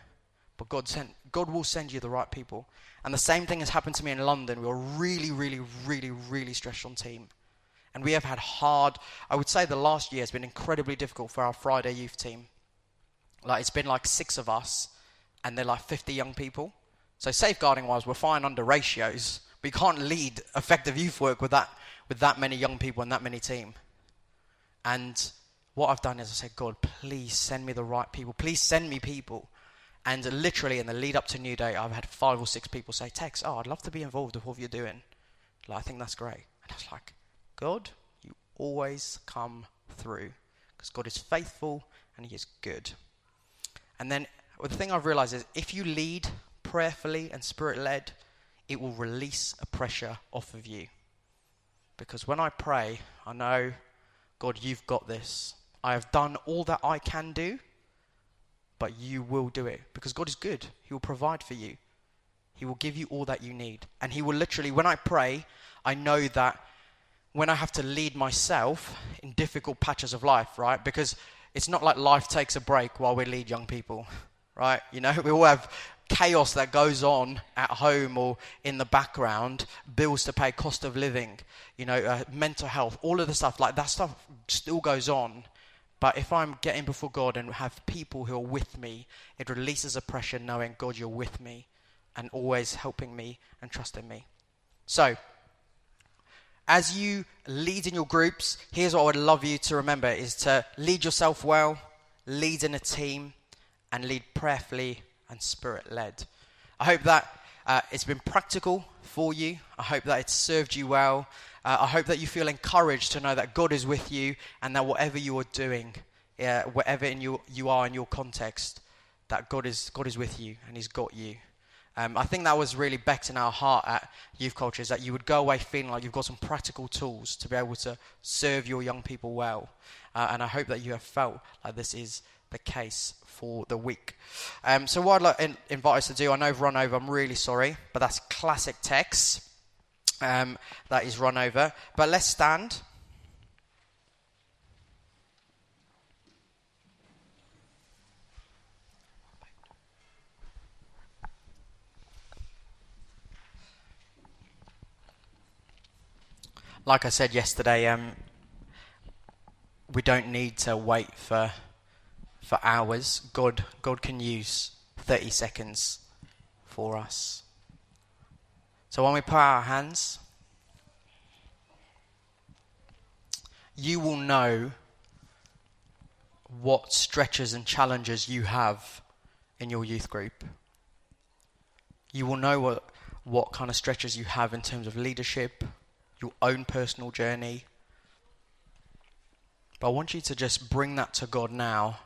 But God sent, God will send you the right people. And the same thing has happened to me in London. We were really, really, really, really stressed on team. And we have had hard, I would say the last year has been incredibly difficult for our Friday youth team. Like, it's been like six of us, and they're like 50 young people. So, safeguarding wise, we're fine under ratios. We can't lead effective youth work with that, with that many young people and that many team. And what I've done is I said, God, please send me the right people. Please send me people and literally in the lead up to Newday, I've had five or six people say, Tex, oh, I'd love to be involved with what you're doing. Like, I think that's great. And I was like, God, you always come through. Because God is faithful and He is good. And then well, the thing I've realized is if you lead prayerfully and spirit led, it will release a pressure off of you. Because when I pray, I know, God, you've got this. I have done all that I can do but you will do it because God is good. He will provide for you. He will give you all that you need. And He will literally, when I pray, I know that when I have to lead myself in difficult patches of life, right? Because it's not like life takes a break while we lead young people, right? You know, we all have chaos that goes on at home or in the background, bills to pay, cost of living, you know, uh, mental health, all of the stuff, like that stuff still goes on. But if I'm getting before God and have people who are with me, it releases a pressure knowing, God, you're with me and always helping me and trusting me. So, as you lead in your groups, here's what I would love you to remember is to lead yourself well, lead in a team, and lead prayerfully and spirit led. I hope that uh, it's been practical for you. I hope that it's served you well. Uh, I hope that you feel encouraged to know that God is with you and that whatever you are doing, uh, whatever in your, you are in your context, that God is, God is with you and He's got you. Um, I think that was really Becked in our heart at Youth Culture is that you would go away feeling like you've got some practical tools to be able to serve your young people well. Uh, and I hope that you have felt like this is the case for the week. Um, so, what I'd like in, invite us to do, I know I've run over, I'm really sorry, but that's classic Tex um, that is run over. But let's stand. Like I said yesterday, um, we don't need to wait for for hours. God, God can use 30 seconds for us. So when we put our hands, you will know what stretches and challenges you have in your youth group. You will know what, what kind of stretches you have in terms of leadership, your own personal journey. But I want you to just bring that to God now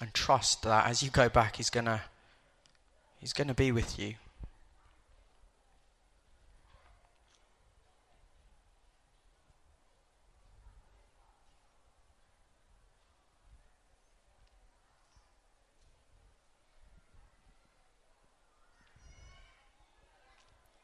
and trust that as you go back, He's going to He's to be with you.